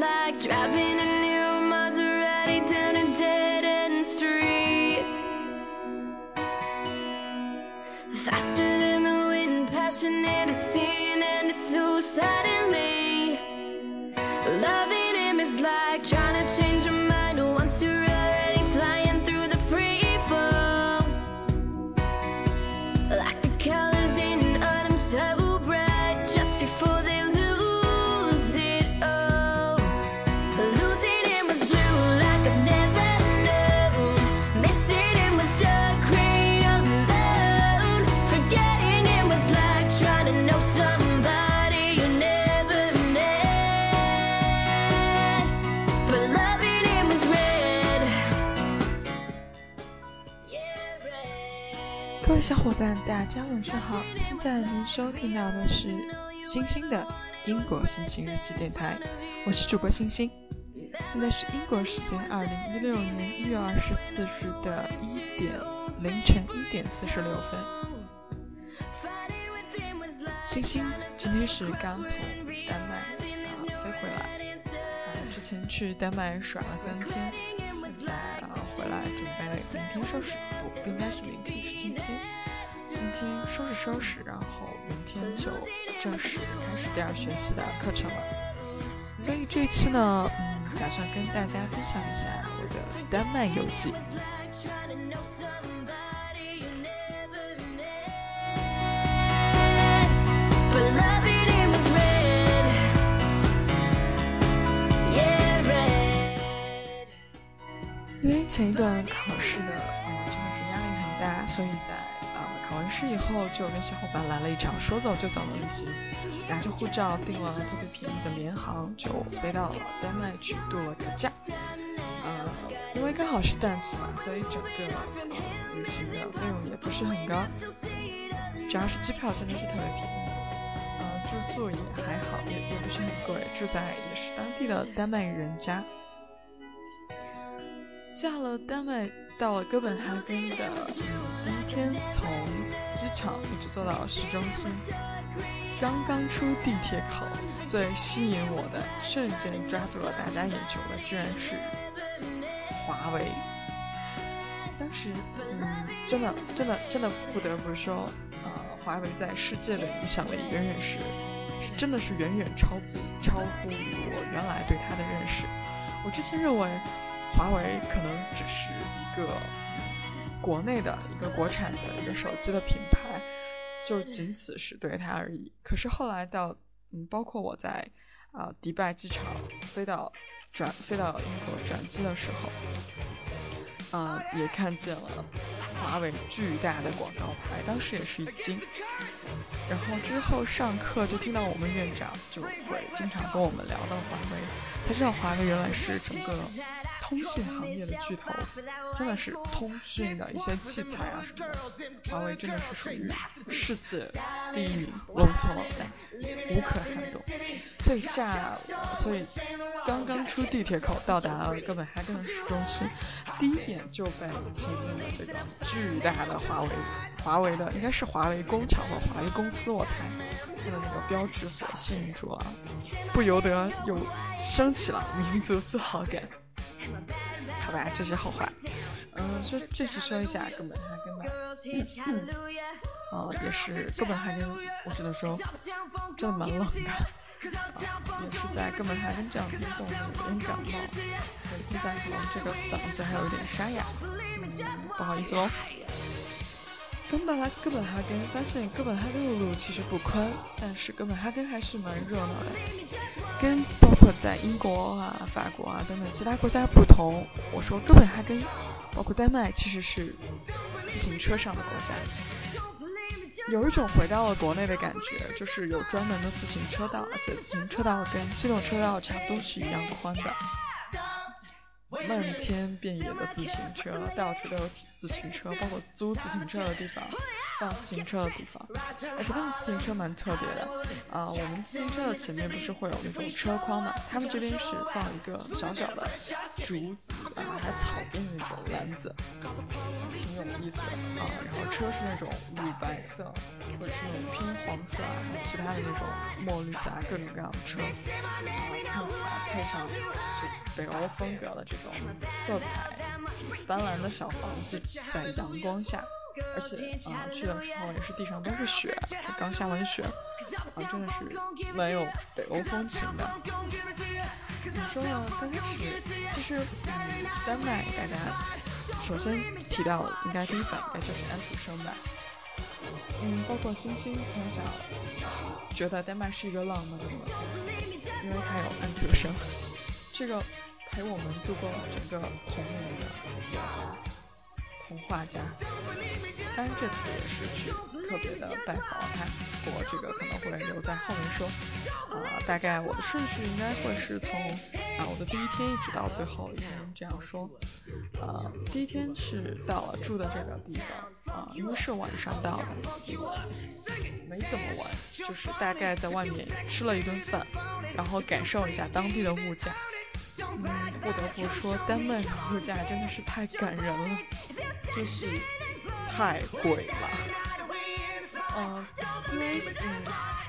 like 家晚上好！现在您收听到的是星星的英国心情日记电台，我是主播星星。现在是英国时间二零一六年一月二十四日的一点凌晨一点四十六分。星星今天是刚从丹麦啊飞回来，啊之前去丹麦耍了三天，现在啊回来准备明天收拾，不不应该是明天，是今天。今天收拾收拾，然后明天就正式开始第二学期的课程了。所以这一期呢，嗯，打算跟大家分享一下我的丹麦游记。因为前一段考试的，嗯，真的是压力很大，所以在考完试以后，就跟小伙伴来了一场说走就走的旅行，拿着护照订了特别便宜的联航，就飞到了丹麦去度了个假。呃，因为刚好是淡季嘛，所以整个呃旅行的费用也不是很高，主要是机票真的是特别便宜，呃，住宿也还好，也也不是很贵，住在也是当地的丹麦人家。下了丹麦，到了哥本哈根的、天，从机场一直坐到市中心。刚刚出地铁口，最吸引我的，瞬间抓住了大家眼球的，居然是华为。当时，嗯，真的，真的，真的不得不说，呃，华为在世界的影响力远远是，是真的是远远超自超乎于我原来对它的认识。我之前认为。华为可能只是一个国内的一个国产的一个手机的品牌，就仅此是对它而已。可是后来到，嗯，包括我在啊、呃、迪拜机场飞到转飞到英国转机的时候，啊、呃、也看见了华为巨大的广告牌，当时也是一惊。然后之后上课就听到我们院长就会经常跟我们聊到华为，才知道华为原来是整个。通信行业的巨头，真的是通讯的一些器材啊什么的，华为真的是属于世界第一名龙头老大，无可撼动。所以下，所以刚刚出地铁口到达了哥本哈根市中心，第一眼就被前面的这个巨大的华为，华为的应该是华为工厂或华为公司，我猜它的那个标志所吸引住了，不由得又升起了民族自豪感。好吧，这是后话。嗯，说继续说一下哥本哈根吧。嗯，呃，也是哥本哈根，我只能说真的蛮冷的。啊，也是在哥本哈根这样的地方有点感冒，现在可能这个嗓子还有点沙哑，嗯，不好意思喽。刚到达哥本哈根，发现哥本哈根的路其实不宽，但是哥本哈根还是蛮热闹的。跟包括在英国啊、法国啊等等其他国家不同，我说哥本哈根，包括丹麦，其实是自行车上的国家，有一种回到了国内的感觉，就是有专门的自行车道，而且自行车道跟机动车道差不多是一样宽的。漫天遍野的自行车，到处都有自行车，包括租自行车的地方，放自行车的地方，而且他们自行车蛮特别的啊、我们自行车的前面不是会有那种车筐嘛，他们这边是放一个小小的竹子啊，还草编的那种篮子，挺有意思的啊。然后车是那种乳白色，或者是那种偏黄色啊，还有其他的那种墨绿色啊，各种各样的车，看起来配上就北欧风格的这种色彩斑斓的小房子，在阳光下。而且啊，去的时候也是地上都是雪，刚下完雪，啊，真的是蛮有北欧风情的。怎么说呢？刚开始其实，嗯，丹麦大家首先提到应该第一反应该就是安徒生吧。嗯，包括星星从小觉得丹麦是一个浪漫的国家，因为它有安徒生，这个陪我们度过整个童年的作家。童话家，当然这次也是去特别的拜访他，不过这个可能会留在后面说。啊，大概我的顺序应该会是从啊我的第一天一直到最后一天这样说。呃，第一天是到了住的这个地方，啊，因为是晚上到的，所以没怎么玩，就是大概在外面吃了一顿饭，然后感受一下当地的物价。嗯，不得不说，丹麦的物价真的是太感人了。就是太贵了，嗯，因为嗯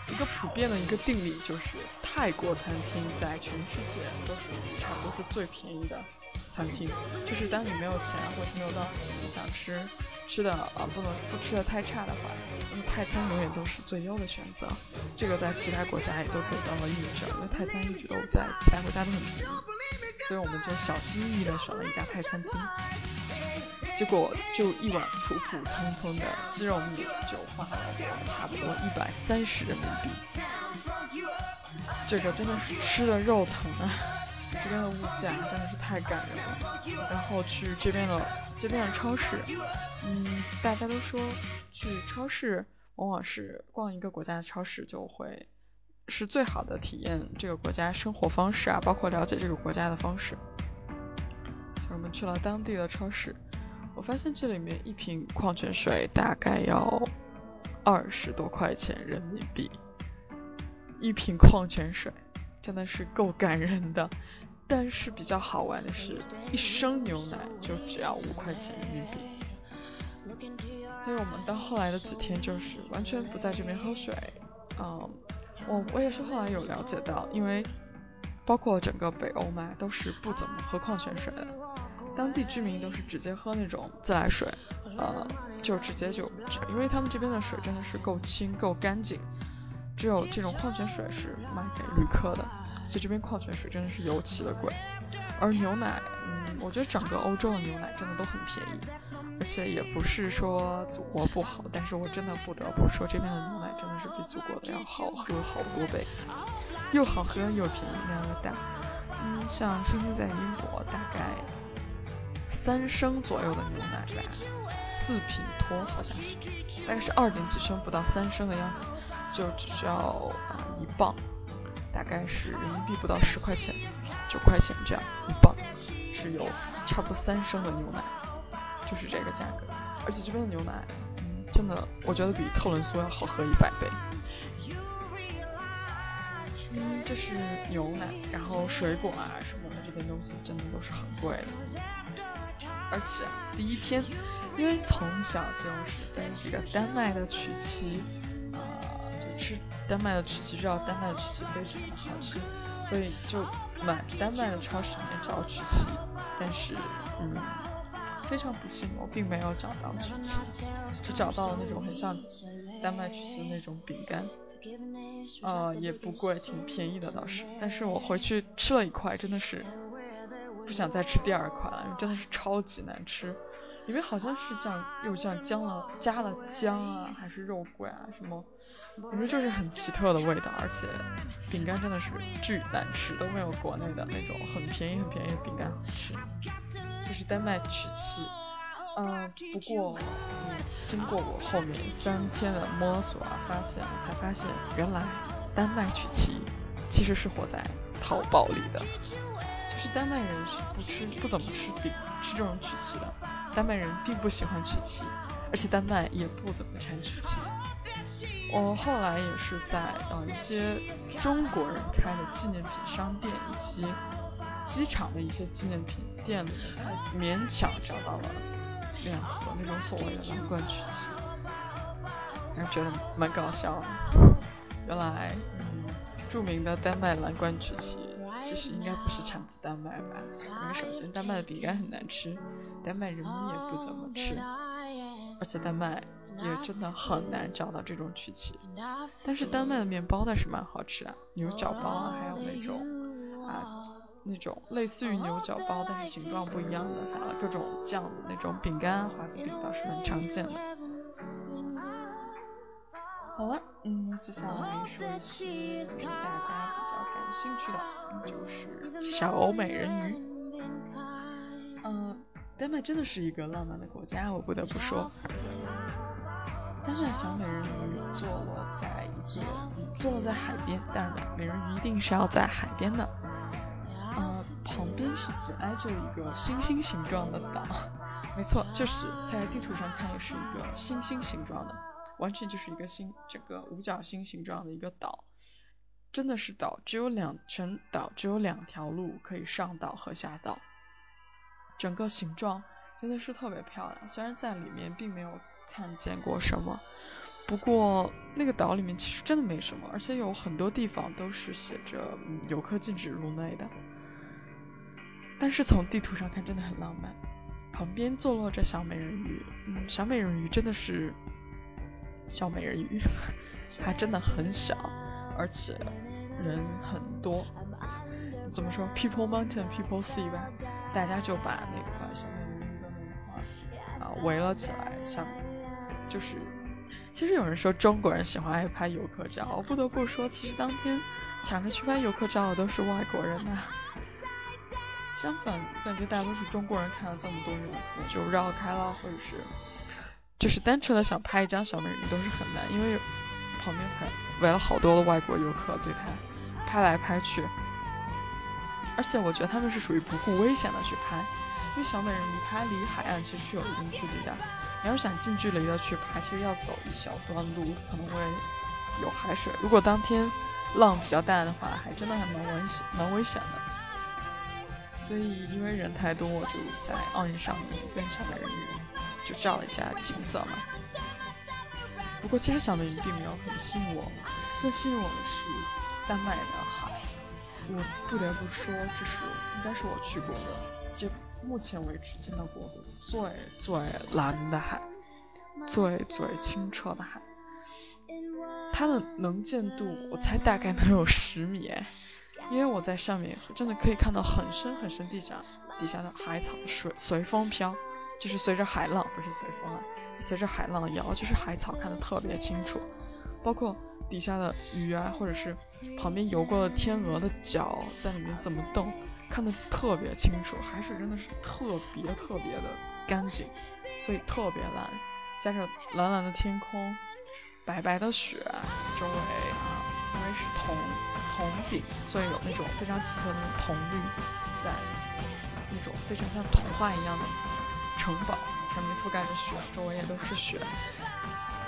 一个普遍的一个定理就是，泰国餐厅在全世界都是差不多是最便宜的餐厅，就是当你没有钱或者没有多少钱，你想吃吃的啊不能不吃的太差的话，那么泰餐永远都是最优的选择。这个在其他国家也都得到了印证，因为泰餐一直都在其他国家都很便宜，所以我们就小心翼翼的选了一家泰餐厅。结果就一碗普普通通的鸡肉米就花了我差不多一百三十人民币，这个真的是吃的肉疼啊！这边的物价真的是太感人了。然后去这边的这边的超市，嗯，大家都说去超市往往是逛一个国家的超市就会是最好的体验这个国家生活方式啊，包括了解这个国家的方式。我们去了当地的超市。我发现这里面一瓶矿泉水大概要二十多块钱人民币，一瓶矿泉水真的是够感人的。但是比较好玩的是，一升牛奶就只要五块钱人民币。所以我们到后来的几天就是完全不在这边喝水。嗯，我我也是后来有了解到，因为包括整个北欧嘛，都是不怎么喝矿泉水的。当地居民都是直接喝那种自来水，呃，就直接就，因为他们这边的水真的是够清够干净，只有这种矿泉水是卖给旅客的，所以这边矿泉水真的是尤其的贵。而牛奶，嗯，我觉得整个欧洲的牛奶真的都很便宜，而且也不是说祖国不好，但是我真的不得不说这边的牛奶真的是比祖国的要好喝好多倍，又好喝又便宜量又大。嗯，像星星在英国大概。三升左右的牛奶吧，四品托好像是，大概是二点几升不到三升的样子，就只需要啊一磅，大概是人民币不到十块钱，九块钱这样一磅，是有差不多三升的牛奶，就是这个价格，而且这边的牛奶，真的我觉得比特仑苏要好喝一百倍。嗯，这是牛奶，然后水果啊什么的这边东西真的都是很贵的。而且第一天，因为从小就是被这个丹麦的曲奇，啊，就吃丹麦的曲奇，知道丹麦的曲奇非常的好吃，所以就满丹麦的超市里面找曲奇，但是，嗯，非常不幸，我并没有找到曲奇，只找到了那种很像丹麦曲奇的那种饼干，呃，也不贵，挺便宜的倒是，但是我回去吃了一块，真的是。不想再吃第二款了，真的是超级难吃，里面好像是像又像姜了加了姜啊，还是肉桂啊什么，反正就是很奇特的味道，而且饼干真的是巨难吃，都没有国内的那种很便宜很便宜的饼干好吃。这是丹麦曲奇，嗯，不过经过我后面三天的摸索啊，发现我才发现原来丹麦曲奇其实是活在淘宝里的。是丹麦人是不吃不怎么吃饼吃这种曲奇的，丹麦人并不喜欢曲奇，而且丹麦也不怎么产曲奇。我后来也是在呃一些中国人开的纪念品商店以及机场的一些纪念品店里面才勉强找到了两盒那种所谓的蓝罐曲奇，然后觉得蛮搞笑的。原来，著名的丹麦蓝罐曲奇其实应该不是产自丹麦吧？因为首先丹麦的饼干很难吃，丹麦人民也不怎么吃，而且丹麦也真的很难找到这种曲奇。但是丹麦的面包倒是蛮好吃的，牛角包啊，还有那种啊那种类似于牛角包，但是形状不一样的，撒了各种酱的那种饼干，华夫饼倒是蛮常见的。好了，嗯，接下来说一些大家比较感兴趣的，就是小美人鱼。嗯，丹麦真的是一个浪漫的国家，我不得不说。丹麦小美人鱼坐落在一个，坐落在海边，当然了，美人鱼一定是要在海边的。呃，旁边是紧挨着一个星星形状的岛，没错，就是在地图上看也是一个星星形状的。完全就是一个星，整个五角星形状的一个岛，真的是岛，只有两全岛只有两条路可以上岛和下岛，整个形状真的是特别漂亮。虽然在里面并没有看见过什么，不过那个岛里面其实真的没什么，而且有很多地方都是写着游客禁止入内的。但是从地图上看真的很浪漫，旁边坐落着小美人鱼，嗯，小美人鱼真的是。小美人鱼，它真的很小，而且人很多。怎么说？People Mountain, People Sea 吧，大家就把那块小美人鱼的那一块啊围了起来，像就是。其实有人说中国人喜欢爱拍游客照，我不得不说，其实当天抢着去拍游客照的都是外国人呐。相反，感觉大多数中国人看了这么多游客就绕开了，或者是。就是单纯的想拍一张小美人鱼都是很难，因为旁边还围了好多的外国游客对它拍来拍去，而且我觉得他们是属于不顾危险的去拍，因为小美人鱼它离海岸其实是有一定距离的，你要想近距离的去拍，其实要走一小段路，可能会有海水，如果当天浪比较大的话，还真的还蛮危险蛮危险的，所以因为人太多，我就在岸上面跟小美人鱼。就照了一下景色嘛。不过其实小美人鱼并没有很吸引我，更吸引我的是丹麦的海。我不得不说，这是应该是我去过的，就目前为止见到过的最最蓝的海，最最清澈的海。它的能见度，我猜大概能有十米，因为我在上面真的可以看到很深很深地下底下的海草水随风飘。就是随着海浪，不是随风啊，随着海浪摇，就是海草看得特别清楚，包括底下的鱼啊，或者是旁边游过的天鹅的脚在里面怎么动，看得特别清楚。海水真的是特别特别的干净，所以特别蓝，加上蓝蓝的天空，白白的雪，周围啊，因为是铜铜顶，所以有那种非常奇特的铜绿，在那种非常像童话一样的。城堡上面覆盖着雪，周围也都是雪，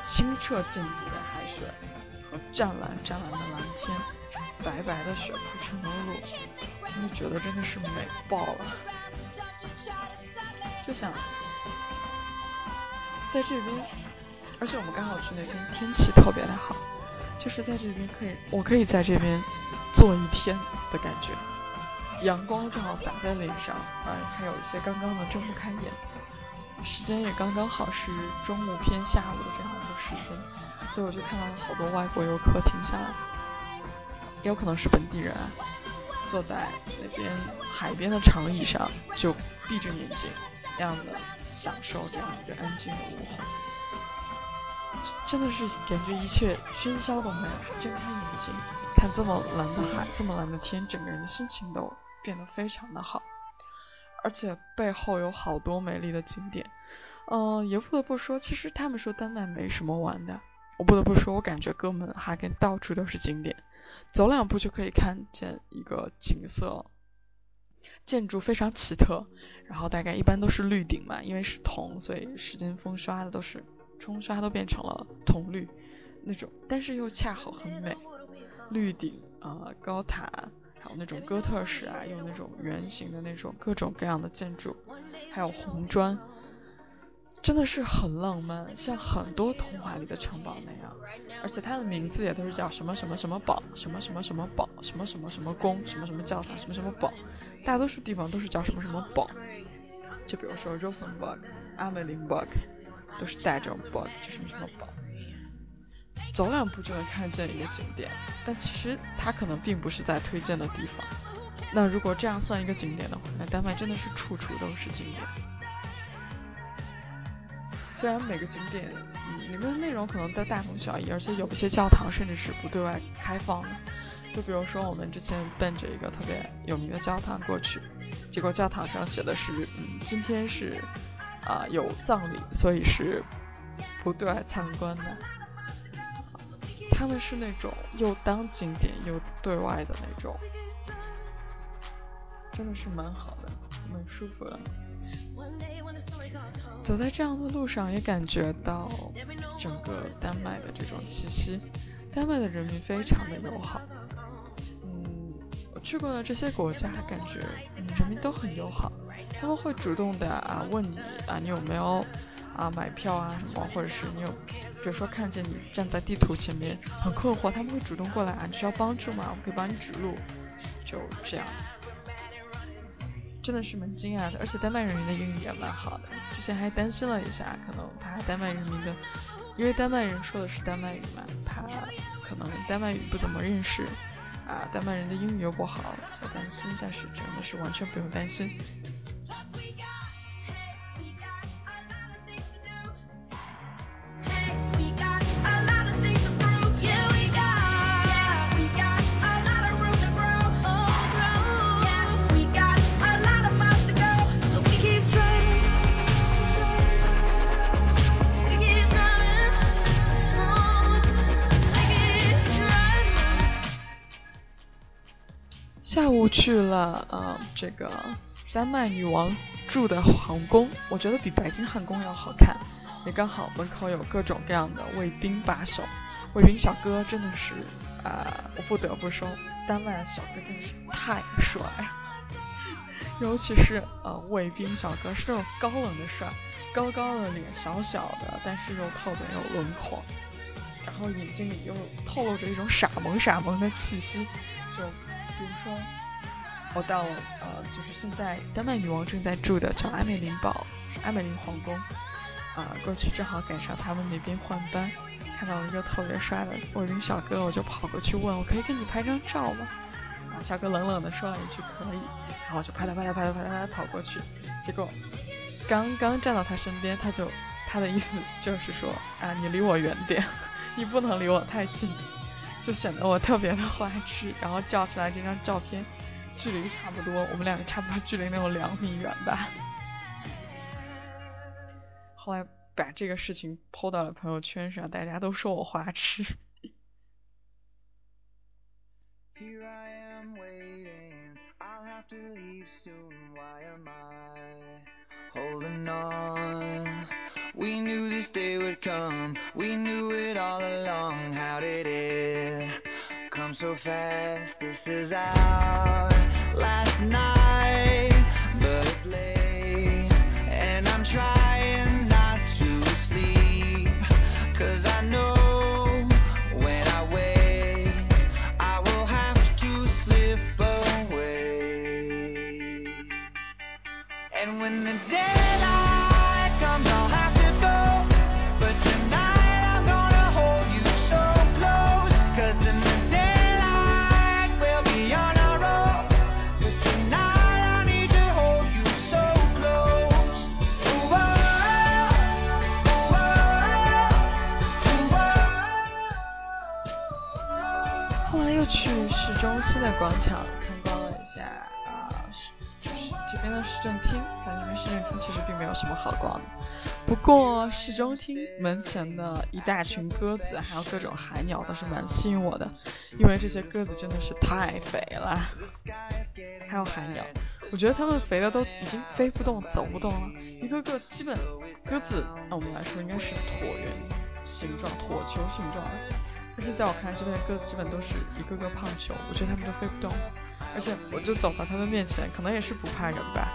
清澈见底的海水和湛蓝湛蓝的蓝天，白白的雪铺成的路，真的觉得真的是美爆了。就想在这边，而且我们刚好去那边天气特别的好，就是在这边可以，我可以在这边坐一天的感觉。阳光正好洒在脸上，啊，还有一些刚刚的睁不开眼，时间也刚刚好是中午偏下午的这样一个时间，所以我就看到了好多外国游客停下来，也有可能是本地人，坐在那边海边的长椅上，就闭着眼睛，那样的享受这样一个安静的午后，真的是感觉一切喧嚣都没有，睁开眼睛看这么蓝的海，这么蓝的天，整个人的心情都。变得非常的好，而且背后有好多美丽的景点。嗯，也不得不说，其实他们说丹麦没什么玩的，我不得不说，我感觉哥们哈根到处都是景点，走两步就可以看见一个景色，建筑非常奇特，然后大概一般都是绿顶嘛，因为是铜，所以时间风刷的都是冲刷都变成了铜绿那种，但是又恰好很美，绿顶啊，高塔。还有那种哥特式啊，有那种圆形的那种各种各样的建筑，还有红砖，真的是很浪漫，像很多童话里的城堡那样。而且它的名字也都是叫什么什么什么堡，什么什么什么堡，什么什么什么宫，什么什么教堂，什么什么堡，大多数地方都是叫什么什么堡。就比如说 Rosenberg、阿梅林 berg，都是带这种 berg，就什么什么堡。走两步就能看见一个景点，但其实它可能并不是在推荐的地方。那如果这样算一个景点的话，那丹麦真的是处处都是景点。虽然每个景点里面的内容可能都大同小异，而且有一些教堂甚至是不对外开放的。就比如说我们之前奔着一个特别有名的教堂过去，结果教堂上写的是，嗯，今天是啊有葬礼，所以是不对外参观的。他们是那种又当景点又对外的那种，真的是蛮好的，蛮舒服的。走在这样的路上，也感觉到整个丹麦的这种气息。丹麦的人民非常的友好，嗯，我去过的这些国家，感觉人民都很友好，他们会主动的啊问你啊你有没有啊买票啊什么，或者是你有。比如说看见你站在地图前面很困惑，他们会主动过来啊，你需要帮助吗？我可以帮你指路，就这样，真的是蛮惊讶的。而且丹麦人民的英语也蛮好的，之前还担心了一下，可能怕丹麦人民的，因为丹麦人说的是丹麦语嘛，怕可能丹麦语不怎么认识啊，丹麦人的英语又不好，比较担心。但是真的是完全不用担心。去了啊，这个丹麦女王住的皇宫，我觉得比白金汉宫要好看。也刚好门口有各种各样的卫兵把守，卫兵小哥真的是啊，我不得不说，丹麦小哥真的是太帅，尤其是呃卫兵小哥是那种高冷的帅，高高的脸，小小的，但是又特别有轮廓，然后眼睛里又透露着一种傻萌傻萌的气息，就。比如说，我到了呃，就是现在丹麦女王正在住的叫艾美林堡，艾美林皇宫啊，过去正好赶上他们那边换班，看到了一个特别帅的卫兵小哥，我就跑过去问，我可以跟你拍张照吗？啊，小哥冷冷的说了一句可以，然后我就拍他拍他拍他拍他拍他跑过去，结果刚刚站到他身边，他就他的意思就是说啊，你离我远点，你不能离我太近。就显得我特别的花痴，然后照出来这张照片，距离差不多，我们两个差不多距离能有两米远吧。后来把这个事情抛到了朋友圈上，大家都说我花痴。We knew this day would come, we knew it all along. How did it come so fast? This is our 过市中厅门前的一大群鸽子，还有各种海鸟，倒是蛮吸引我的，因为这些鸽子真的是太肥了。还有海鸟，我觉得它们肥的都已经飞不动、走不动了，一个个基本鸽子，按我们来说应该是椭圆形状、椭球形状的，但是在我看来，这边的鸽子基本都是一个个胖球，我觉得它们都飞不动。而且我就走到它们面前，可能也是不怕人吧，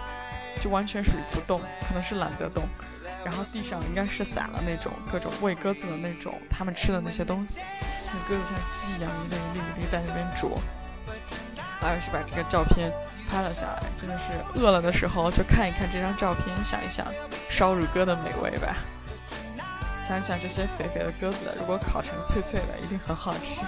就完全属于不动，可能是懒得动。然后地上应该是撒了那种各种喂鸽子的那种他们吃的那些东西，那鸽子像鸡一样一粒一粒一粒在那边啄。而是把这个照片拍了下来，真的是饿了的时候就看一看这张照片，想一想烧乳鸽的美味吧。想一想这些肥肥的鸽子，如果烤成脆脆的，一定很好吃。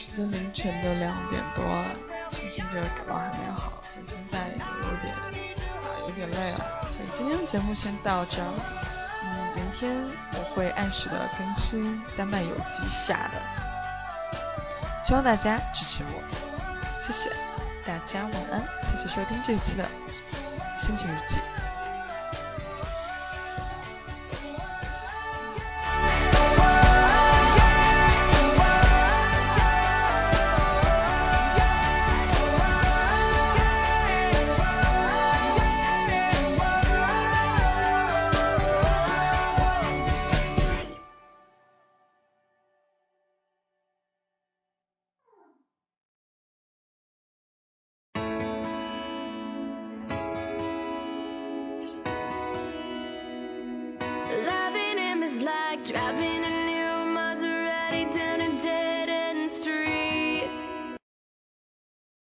时间凌晨的两点多，心情日感冒还没有好，所以现在有点啊有点累了，所以今天的节目先到这。嗯，明天我会按时的更新丹麦有机下的，希望大家支持我，谢谢大家晚安，谢谢收听这一期的心情日记。